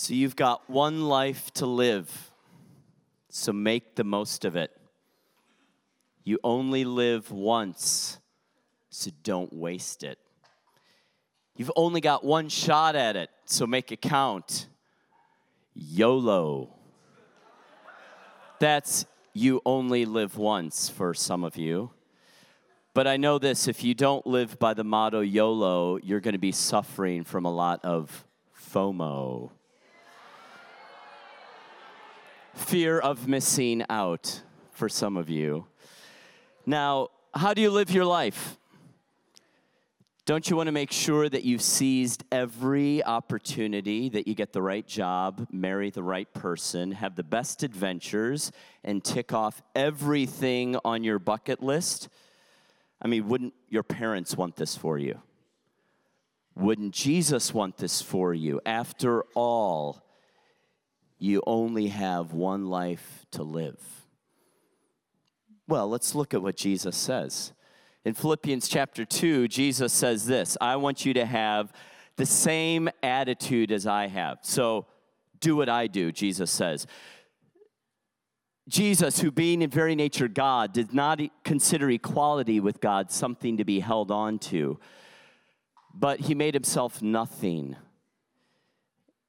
So you've got one life to live, so make the most of it. You only live once, so don't waste it. You've only got one shot at it, so make it count. YOLO. That's you only live once for some of you. But I know this if you don't live by the motto YOLO, you're going to be suffering from a lot of FOMO fear of missing out for some of you. Now, how do you live your life? Don't you want to make sure that you've seized every opportunity, that you get the right job, marry the right person, have the best adventures, and tick off everything on your bucket list? I mean, wouldn't your parents want this for you? Wouldn't Jesus want this for you? After all, you only have one life to live. Well, let's look at what Jesus says. In Philippians chapter 2, Jesus says this I want you to have the same attitude as I have. So do what I do, Jesus says. Jesus, who being in very nature God, did not consider equality with God something to be held on to, but he made himself nothing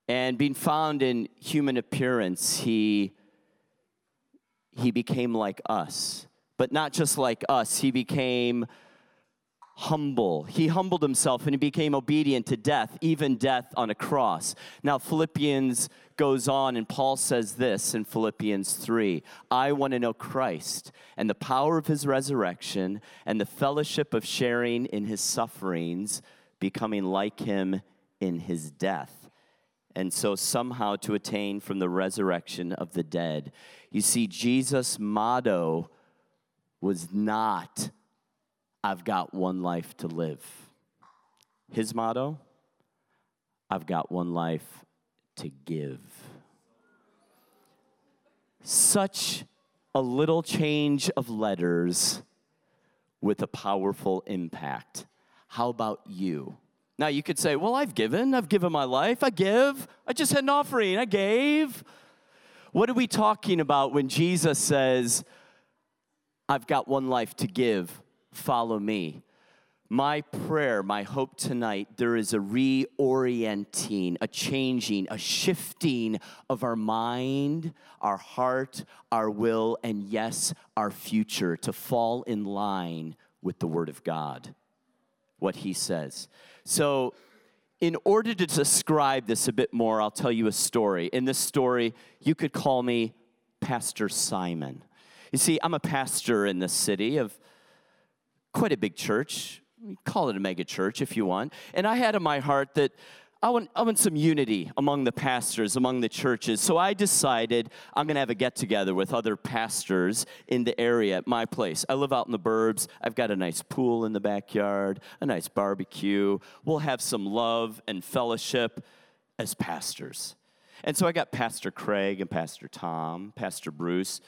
and being found in human appearance, he, he became like us. But not just like us, he became humble. He humbled himself and he became obedient to death, even death on a cross. Now, Philippians goes on, and Paul says this in Philippians 3 I want to know Christ and the power of his resurrection and the fellowship of sharing in his sufferings, becoming like him in his death and so somehow to attain from the resurrection of the dead. You see, Jesus' motto was not, I've got one life to live. His motto, I've got one life to give. Such a little change of letters with a powerful impact. How about you? Now you could say, Well, I've given, I've given my life, I give, I just had an offering, I gave. What are we talking about when Jesus says, I've got one life to give, follow me? My prayer, my hope tonight, there is a reorienting, a changing, a shifting of our mind, our heart, our will, and yes, our future to fall in line with the Word of God, what He says. So, in order to describe this a bit more, I'll tell you a story. In this story, you could call me Pastor Simon. You see, I'm a pastor in the city of quite a big church. Call it a mega church if you want. And I had in my heart that I want, I want some unity among the pastors, among the churches. So I decided I'm going to have a get together with other pastors in the area at my place. I live out in the burbs. I've got a nice pool in the backyard, a nice barbecue. We'll have some love and fellowship as pastors. And so I got Pastor Craig and Pastor Tom, Pastor Bruce,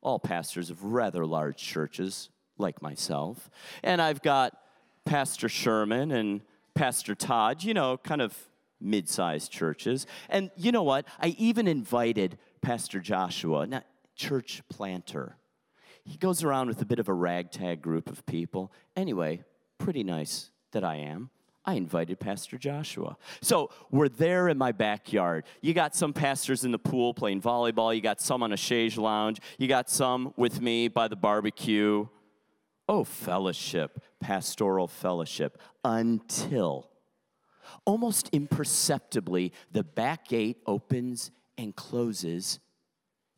all pastors of rather large churches like myself. And I've got Pastor Sherman and Pastor Todd, you know, kind of mid sized churches. And you know what? I even invited Pastor Joshua, not church planter. He goes around with a bit of a ragtag group of people. Anyway, pretty nice that I am. I invited Pastor Joshua. So we're there in my backyard. You got some pastors in the pool playing volleyball. You got some on a chaise lounge. You got some with me by the barbecue. Oh, fellowship, pastoral fellowship, until Almost imperceptibly, the back gate opens and closes,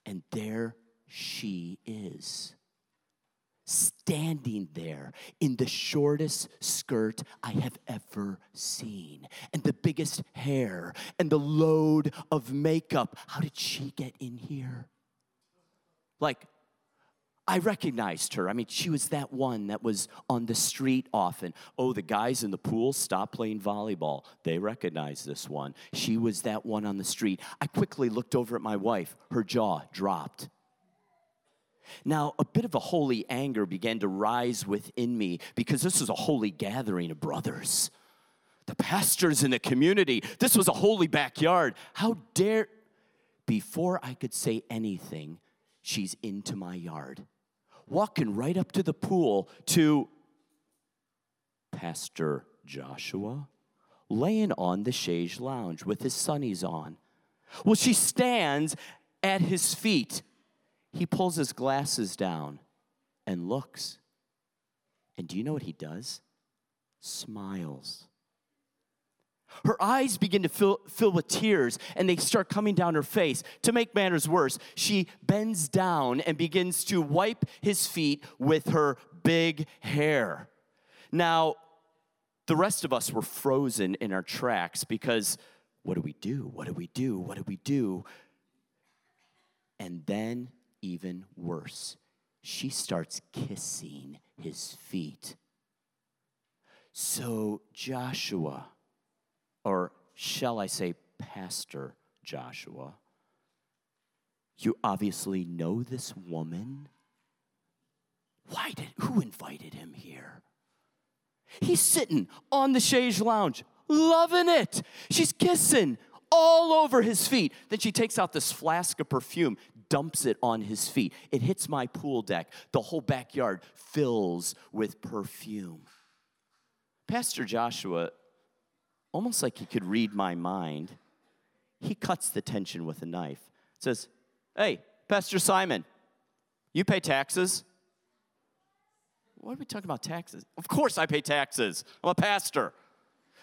and there she is. Standing there in the shortest skirt I have ever seen, and the biggest hair, and the load of makeup. How did she get in here? Like, I recognized her. I mean, she was that one that was on the street often. Oh, the guys in the pool stopped playing volleyball. They recognized this one. She was that one on the street. I quickly looked over at my wife. Her jaw dropped. Now, a bit of a holy anger began to rise within me because this was a holy gathering of brothers. The pastors in the community. This was a holy backyard. How dare. Before I could say anything, she's into my yard, walking right up to the pool to Pastor Joshua, laying on the chaise lounge with his sunnies on. Well, she stands at his feet. He pulls his glasses down and looks. And do you know what he does? Smiles. Her eyes begin to fill, fill with tears and they start coming down her face. To make matters worse, she bends down and begins to wipe his feet with her big hair. Now, the rest of us were frozen in our tracks because what do we do? What do we do? What do we do? And then, even worse, she starts kissing his feet. So, Joshua, or shall I say, Pastor Joshua, you obviously know this woman. Why did, who invited him here? He's sitting on the chaise lounge, loving it. She's kissing all over his feet. Then she takes out this flask of perfume, dumps it on his feet. It hits my pool deck. The whole backyard fills with perfume. Pastor Joshua, almost like he could read my mind, he cuts the tension with a knife. Says, Hey, Pastor Simon, you pay taxes? What are we talking about taxes? Of course I pay taxes. I'm a pastor.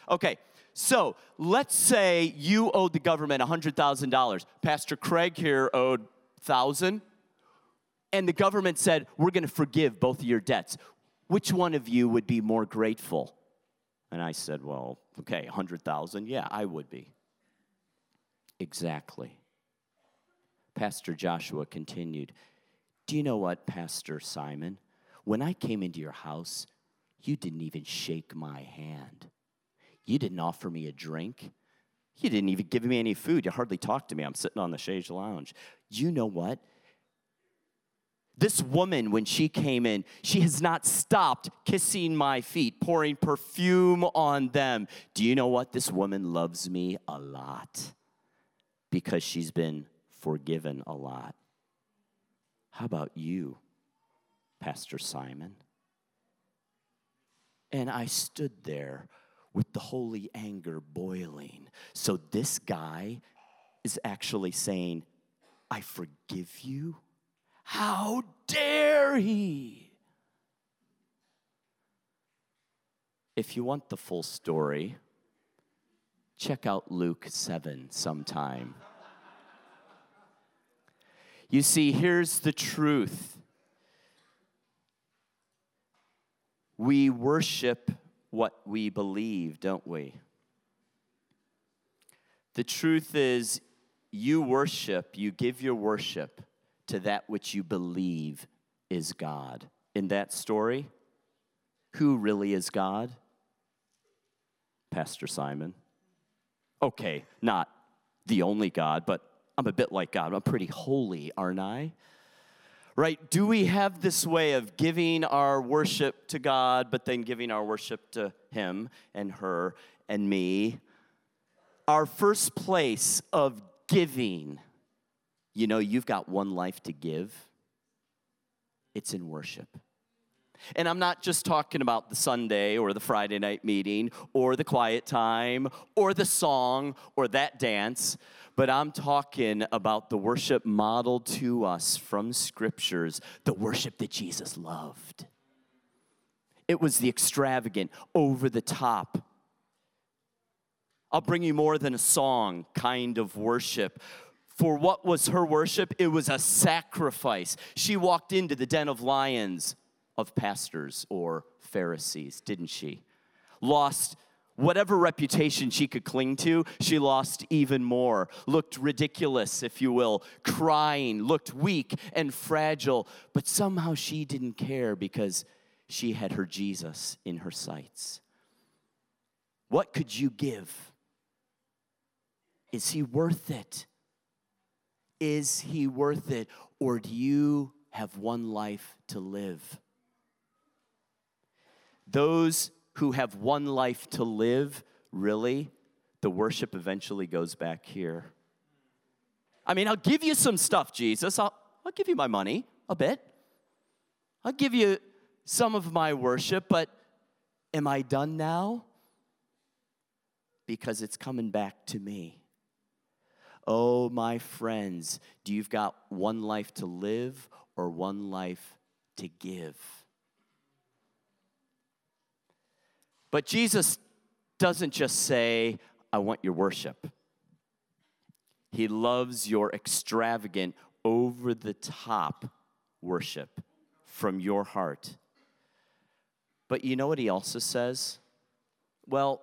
Okay, so let's say you owed the government $100,000. Pastor Craig here owed 1000 and the government said, We're going to forgive both of your debts. Which one of you would be more grateful? And I said, Well, okay, 100,000. Yeah, I would be. Exactly. Pastor Joshua continued, Do you know what, Pastor Simon? When I came into your house, you didn't even shake my hand. You didn't offer me a drink. You didn't even give me any food. You hardly talked to me. I'm sitting on the chaise lounge. You know what? This woman, when she came in, she has not stopped kissing my feet, pouring perfume on them. Do you know what? This woman loves me a lot because she's been forgiven a lot. How about you? Pastor Simon. And I stood there with the holy anger boiling. So this guy is actually saying, I forgive you? How dare he? If you want the full story, check out Luke 7 sometime. You see, here's the truth We worship what we believe, don't we? The truth is, you worship, you give your worship to that which you believe is God. In that story, who really is God? Pastor Simon. Okay, not the only God, but I'm a bit like God. I'm pretty holy, aren't I? right? Do we have this way of giving our worship to God, but then giving our worship to Him and her and me? Our first place of giving, you know, you've got one life to give, it's in worship. And I'm not just talking about the Sunday or the Friday night meeting or the quiet time or the song or that dance, but I'm talking about the worship modeled to us from scriptures, the worship that Jesus loved. It was the extravagant, over the top. I'll bring you more than a song kind of worship. For what was her worship? It was a sacrifice. She walked into the den of lions of pastors or Pharisees, didn't she? Lost whatever reputation she could cling to, she lost even more. Looked ridiculous, if you will, crying, looked weak and fragile, but somehow she didn't care because she had her Jesus in her sights. What could you give? Is he worth it? Is he worth it? Or do you have one life to live? Those who have one life to live really, the worship eventually goes back here. I mean, I'll give you some stuff, Jesus. I'll, I'll give you my money a bit. I'll give you some of my worship, but am I done now? Because it's coming back to me. Oh, my friends, do you've got one life to live or one life to give? But Jesus doesn't just say, I want your worship. He loves your extravagant, over the top worship from your heart. But you know what he also says? Well,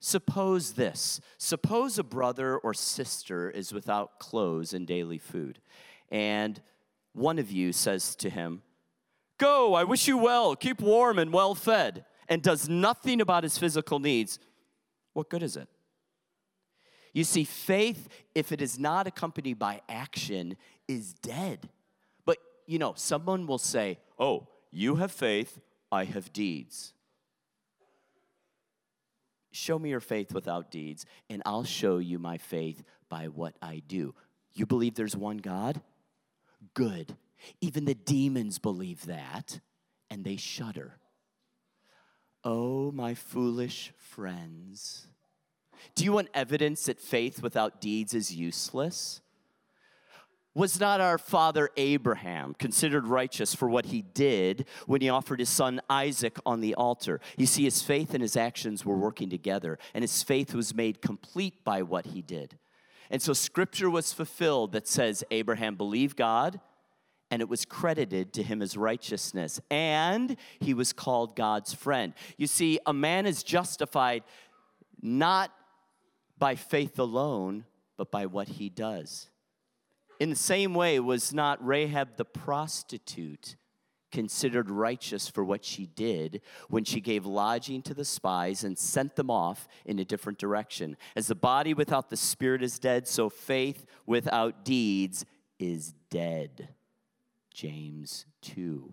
suppose this suppose a brother or sister is without clothes and daily food, and one of you says to him, Go, I wish you well, keep warm and well fed, and does nothing about his physical needs. What good is it? You see, faith, if it is not accompanied by action, is dead. But, you know, someone will say, Oh, you have faith, I have deeds. Show me your faith without deeds, and I'll show you my faith by what I do. You believe there's one God? Good. Even the demons believe that, and they shudder. Oh, my foolish friends. Do you want evidence that faith without deeds is useless? Was not our father Abraham considered righteous for what he did when he offered his son Isaac on the altar? You see, his faith and his actions were working together, and his faith was made complete by what he did. And so scripture was fulfilled that says Abraham believed God, and it was credited to him as righteousness, and he was called God's friend. You see, a man is justified not by faith alone, but by what he does. In the same way, was not Rahab the prostitute considered righteous for what she did when she gave lodging to the spies and sent them off in a different direction? As the body without the spirit is dead, so faith without deeds is dead. James 2.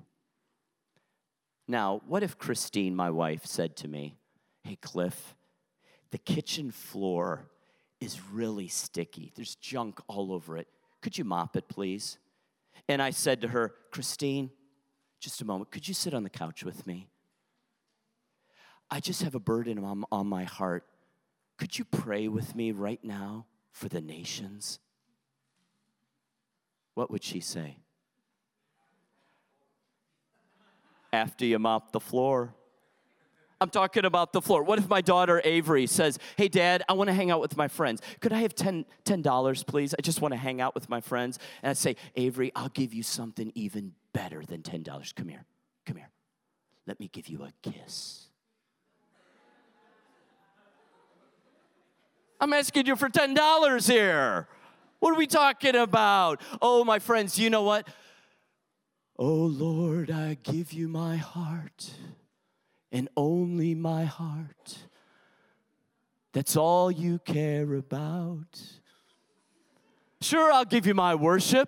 Now, what if Christine, my wife, said to me, Hey, Cliff, the kitchen floor is really sticky. There's junk all over it. Could you mop it, please? And I said to her, Christine, just a moment, could you sit on the couch with me? I just have a burden on, on my heart. Could you pray with me right now for the nations? What would she say? After you mop the floor, I'm talking about the floor. What if my daughter Avery says, Hey, dad, I want to hang out with my friends. Could I have $10, $10 please? I just want to hang out with my friends. And I say, Avery, I'll give you something even better than $10. Come here. Come here. Let me give you a kiss. I'm asking you for $10 here. What are we talking about? Oh, my friends, you know what? Oh, Lord, I give you my heart and only my heart. That's all you care about. Sure, I'll give you my worship.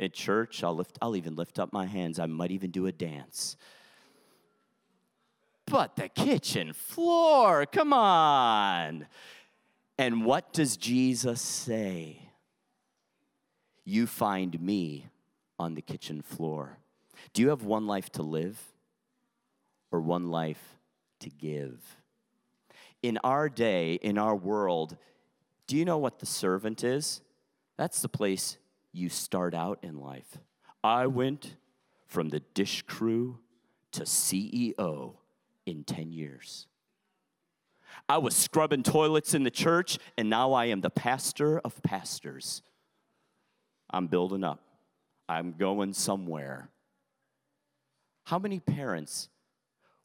At church, I'll, lift, I'll even lift up my hands. I might even do a dance. But the kitchen floor, come on. And what does Jesus say? You find me on the kitchen floor. Do you have one life to live? Or one life to give. In our day, in our world, do you know what the servant is? That's the place you start out in life. I went from the dish crew to CEO in 10 years. I was scrubbing toilets in the church, and now I am the pastor of pastors. I'm building up, I'm going somewhere. How many parents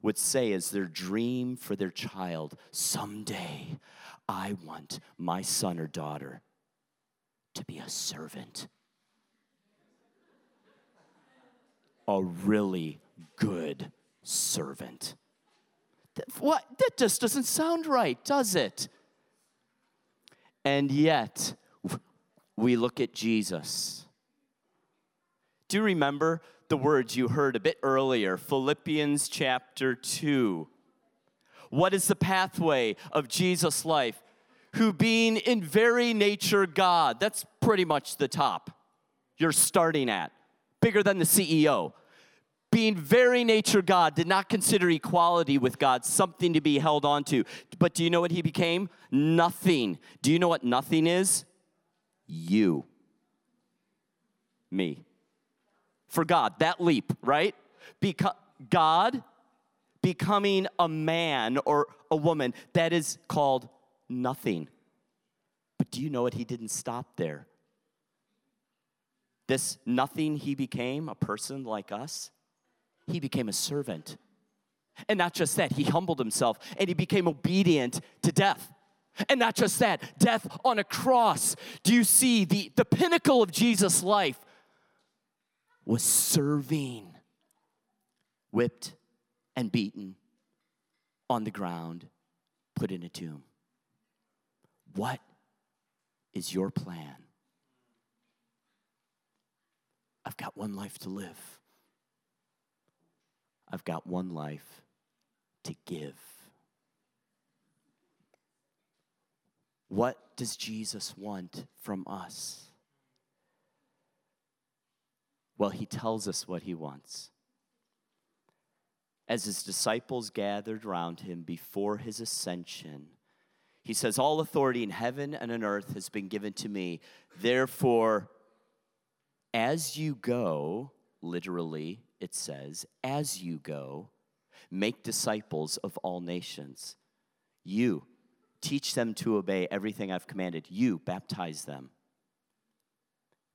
would say as their dream for their child someday, I want my son or daughter to be a servant. A really good servant. What? That just doesn't sound right, does it? And yet, we look at Jesus. Do you remember the words you heard a bit earlier, Philippians chapter 2. What is the pathway of Jesus' life? Who, being in very nature God, that's pretty much the top you're starting at, bigger than the CEO. Being very nature God, did not consider equality with God something to be held on to. But do you know what he became? Nothing. Do you know what nothing is? You. Me. For God, that leap, right? Because God becoming a man or a woman, that is called nothing. But do you know what? He didn't stop there. This nothing he became, a person like us, he became a servant. And not just that, he humbled himself and he became obedient to death. And not just that, death on a cross. Do you see the, the pinnacle of Jesus' life was serving, whipped and beaten on the ground, put in a tomb. What is your plan? I've got one life to live. I've got one life to give. What does Jesus want from us? Well, he tells us what he wants as his disciples gathered around him before his ascension, he says, All authority in heaven and on earth has been given to me. Therefore, as you go, literally, it says, as you go, make disciples of all nations. You teach them to obey everything I've commanded. You baptize them.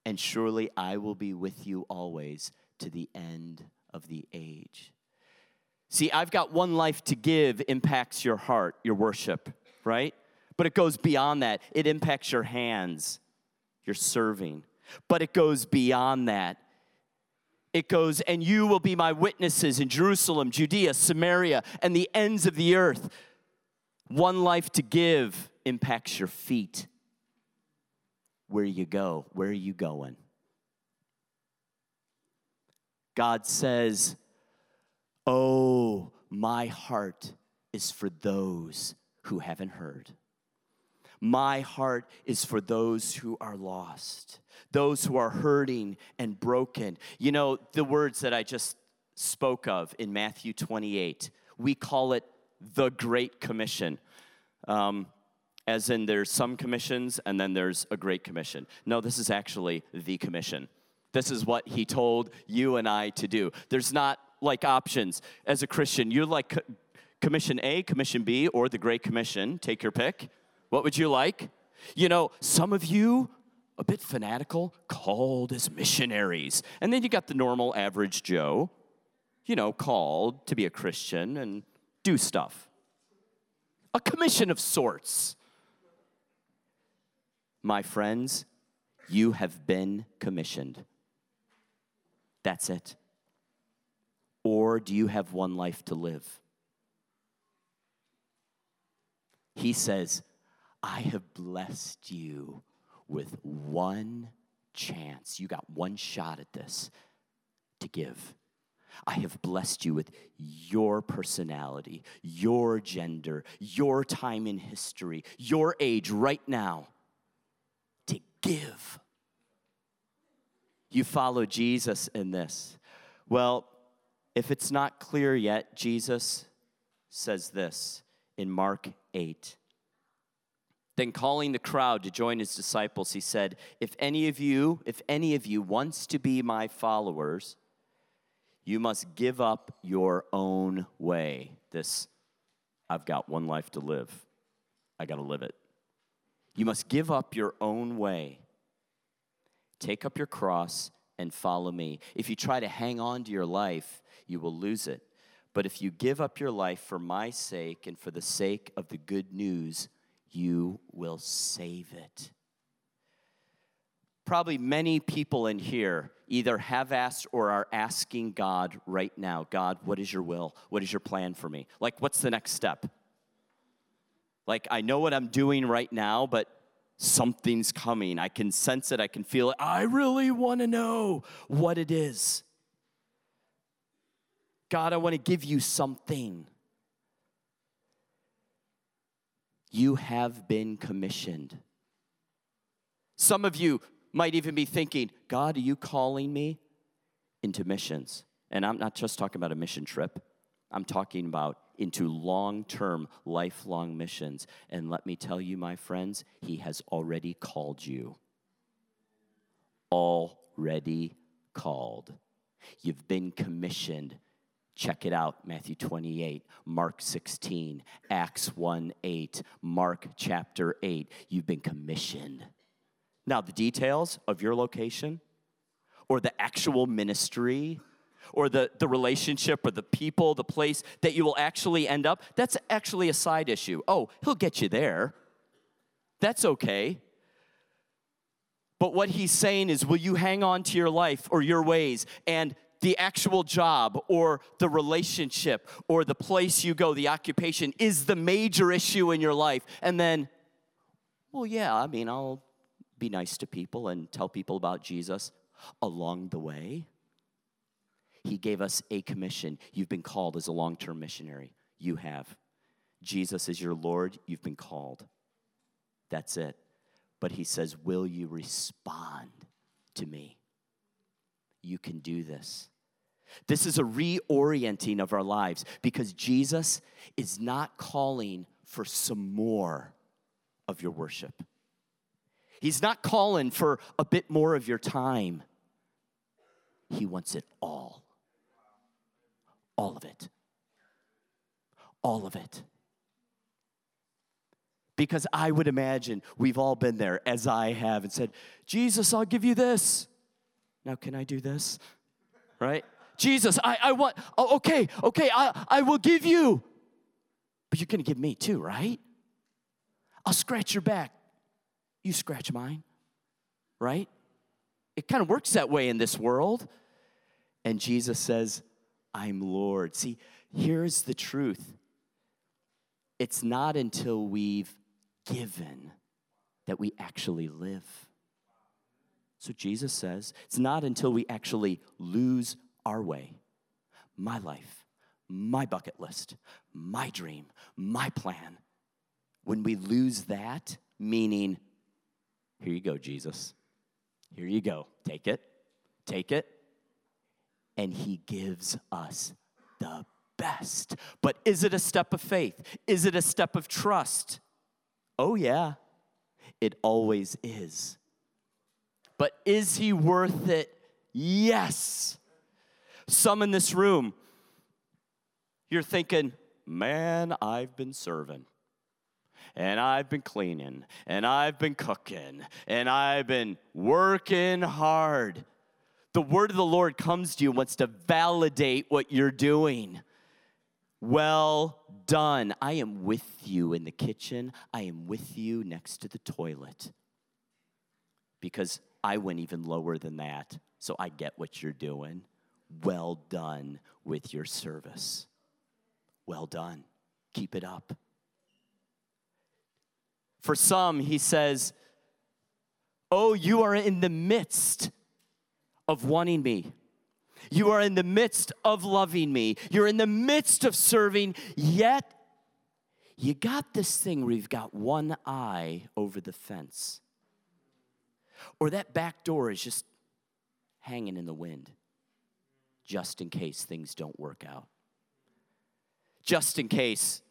And surely I will be with you always to the end of the age. See, I've got one life to give impacts your heart, your worship, right? But it goes beyond that. It impacts your hands, your serving. But it goes beyond that. It goes, and you will be my witnesses in Jerusalem, Judea, Samaria, and the ends of the earth. One life to give impacts your feet. Where you go, where are you going? God says, Oh, my heart is for those who haven't heard. My heart is for those who are lost, those who are hurting and broken. You know, the words that I just spoke of in Matthew 28, we call it the Great Commission. Um, as in, there's some commissions and then there's a Great Commission. No, this is actually the commission. This is what he told you and I to do. There's not like options as a Christian. You're like Commission A, Commission B, or the Great Commission. Take your pick. What would you like? You know, some of you, a bit fanatical, called as missionaries. And then you got the normal average Joe, you know, called to be a Christian and do stuff. A commission of sorts. My friends, you have been commissioned. That's it. Or do you have one life to live? He says, I have blessed you with one chance. You got one shot at this to give. I have blessed you with your personality, your gender, your time in history, your age right now give. You follow Jesus in this. Well, if it's not clear yet, Jesus says this in Mark 8. Then calling the crowd to join his disciples, he said, If any of you, if any of you wants to be my followers, you must give up your own way. This, I've got one life to live. I got to live it. You must give up your own way. Take up your cross and follow me. If you try to hang on to your life, you will lose it. But if you give up your life for my sake and for the sake of the good news, you will save it. Probably many people in here either have asked or are asking God right now God, what is your will? What is your plan for me? Like, what's the next step? Like, I know what I'm doing right now, but something's coming. I can sense it, I can feel it. I really want to know what it is. God, I want to give you something. You have been commissioned. Some of you might even be thinking, God, are you calling me into missions? And I'm not just talking about a mission trip, I'm talking about into long term, lifelong missions. And let me tell you, my friends, He has already called you. Already called. You've been commissioned. Check it out Matthew 28, Mark 16, Acts 1 8, Mark chapter 8. You've been commissioned. Now, the details of your location or the actual ministry or the, the relationship or the people, the place that you will actually end up, that's actually a side issue. Oh, he'll get you there. That's okay. But what he's saying is, will you hang on to your life or your ways and the actual job or the relationship or the place you go, the occupation, is the major issue in your life? And then, well, yeah, I mean, I'll be nice to people and tell people about Jesus along the way. He gave us a commission. You've been called as a long term missionary. You have. Jesus is your Lord. You've been called. That's it. But he says, Will you respond to me? You can do this. This is a reorienting of our lives because Jesus is not calling for some more of your worship. He's not calling for a bit more of your time. He wants it all. All of it. All of it. Because I would imagine we've all been there, as I have, and said, Jesus, I'll give you this. Now, can I do this? Right? Jesus, I, I want, oh, okay, okay, I, I will give you. But you're gonna give me too, right? I'll scratch your back you scratch mine, right? It kind of works that way in this world. And Jesus says, I'm Lord. See, here's the truth it's not until we've given that we actually live. So Jesus says, it's not until we actually lose our way, my life, my bucket list, my dream, my plan. When we lose that, meaning here you go, Jesus. Here you go. Take it. Take it. And he gives us the best. But is it a step of faith? Is it a step of trust? Oh, yeah, it always is. But is he worth it? Yes. Some in this room, you're thinking, man, I've been serving and I've been cleaning, and I've been cooking, and I've been working hard. The word of the Lord comes to you and wants to validate what you're doing. Well done. I am with you in the kitchen. I am with you next to the toilet. Because I went even lower than that, so I get what you're doing. Well done with your service. Well done. Keep it up. For some, he says, Oh, you are in the midst of wanting me. You are in the midst of loving me. You're in the midst of serving, yet you got this thing where you've got one eye over the fence. Or that back door is just hanging in the wind, just in case things don't work out. Just in case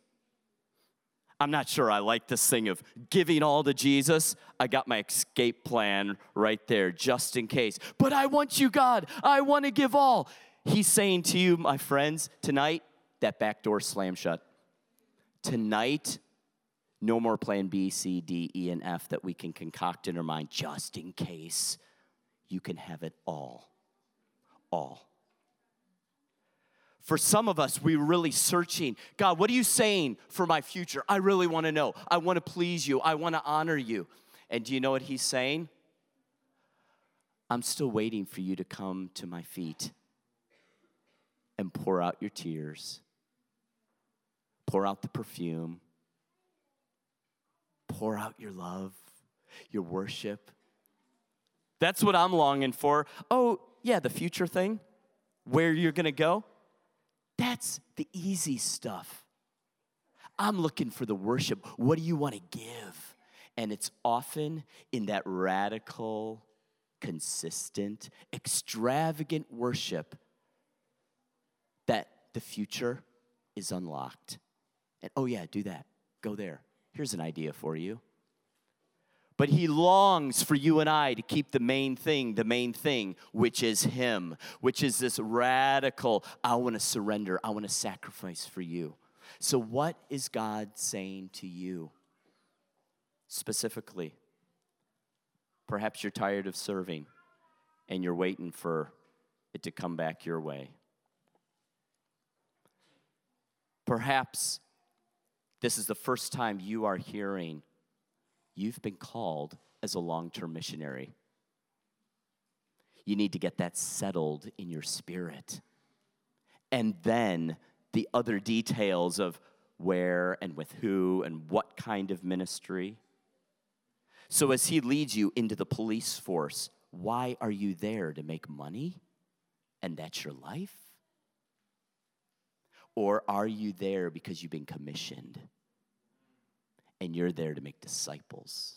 I'm not sure I like this thing of giving all to Jesus. I got my escape plan right there just in case. But I want you, God. I want to give all. He's saying to you, my friends, tonight, that back door slam shut. Tonight, no more plan B, C, D, E, and F that we can concoct in our mind just in case. You can have it all. All. For some of us, we're really searching God, what are you saying for my future? I really want to know. I want to please you. I want to honor you. And do you know what He's saying? I'm still waiting for you to come to my feet and pour out your tears, pour out the perfume, pour out your love, your worship. That's what I'm longing for. Oh, yeah, the future thing, where you're going to go. That's the easy stuff. I'm looking for the worship. What do you want to give? And it's often in that radical, consistent, extravagant worship that the future is unlocked. And oh, yeah, do that. Go there. Here's an idea for you. But he longs for you and I to keep the main thing, the main thing, which is him, which is this radical, I want to surrender, I want to sacrifice for you. So, what is God saying to you specifically? Perhaps you're tired of serving and you're waiting for it to come back your way. Perhaps this is the first time you are hearing you've been called as a long term missionary. You need to get that settled in your spirit. And then the other details of where and with who and what kind of ministry. So, as he leads you into the police force, why are you there to make money? And that's your life? Or are you there because you've been commissioned? And you're there to make disciples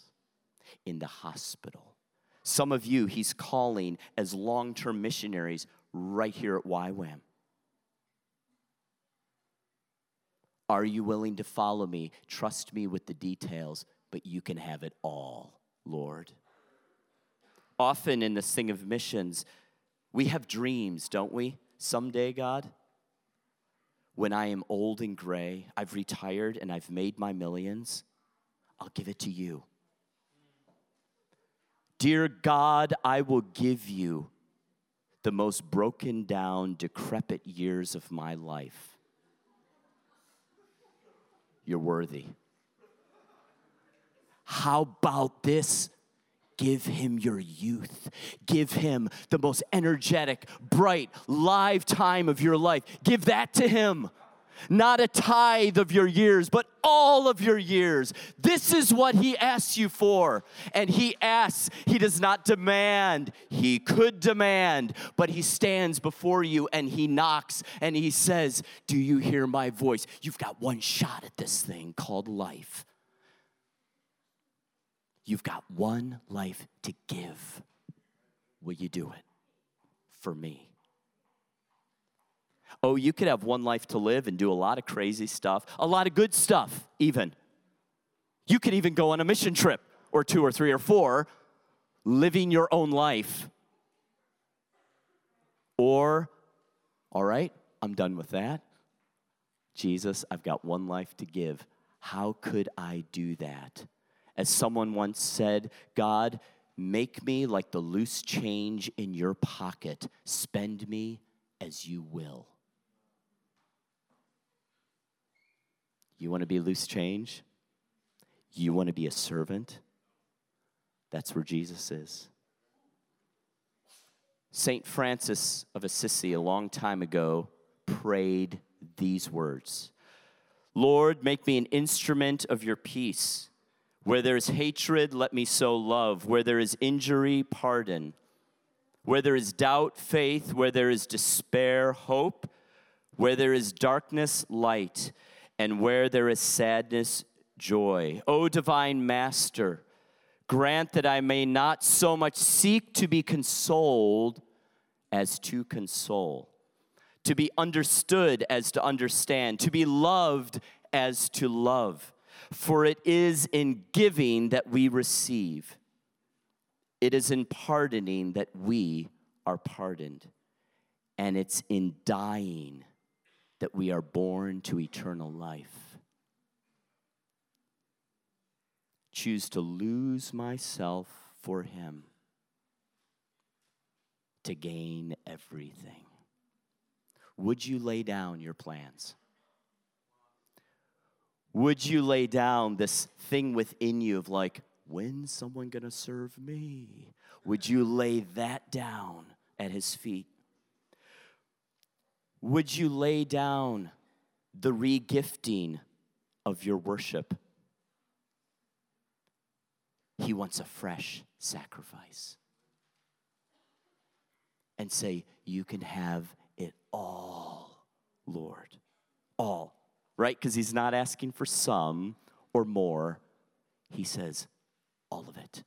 in the hospital. Some of you, he's calling as long term missionaries right here at YWAM. Are you willing to follow me? Trust me with the details, but you can have it all, Lord. Often in this thing of missions, we have dreams, don't we? Someday, God, when I am old and gray, I've retired and I've made my millions, I'll give it to you. Dear God, I will give you the most broken down, decrepit years of my life. You're worthy. How about this? Give him your youth. Give him the most energetic, bright, live time of your life. Give that to him not a tithe of your years, but all of your years. This is what he asks you for. And he asks, he does not demand. He could demand, but he stands before you and he knocks and he says, Do you hear my voice? You've got one shot at this thing called life. You've got one life to give. Will you do it for me? Oh, you could have one life to live and do a lot of crazy stuff, a lot of good stuff, even. You could even go on a mission trip or two or three or four, living your own life. Or, all right, I'm done with that. Jesus, I've got one life to give. How could I do that? As someone once said, God, make me like the loose change in your pocket. Spend me as you will. You want to be loose change? You want to be a servant? That's where Jesus is. St. Francis of Assisi, a long time ago, prayed these words Lord, make me an instrument of your peace. Where there is hatred, let me sow love. Where there is injury, pardon. Where there is doubt, faith. Where there is despair, hope. Where there is darkness, light and where there is sadness, joy. O divine Master, grant that I may not so much seek to be consoled as to console, to be understood as to understand, to be loved as to love. For it is in giving that we receive, it is in pardoning that we are pardoned, and it's in dying that we are born to eternal life. Choose to lose myself for Him to gain everything. Would you lay down your plans? Would you lay down this thing within you of like, when's someone gonna serve me? Would you lay that down at his feet? Would you lay down the regifting of your worship? He wants a fresh sacrifice. And say, You can have it all, Lord. All. right? Because he's not asking for some or more. He says, all of it.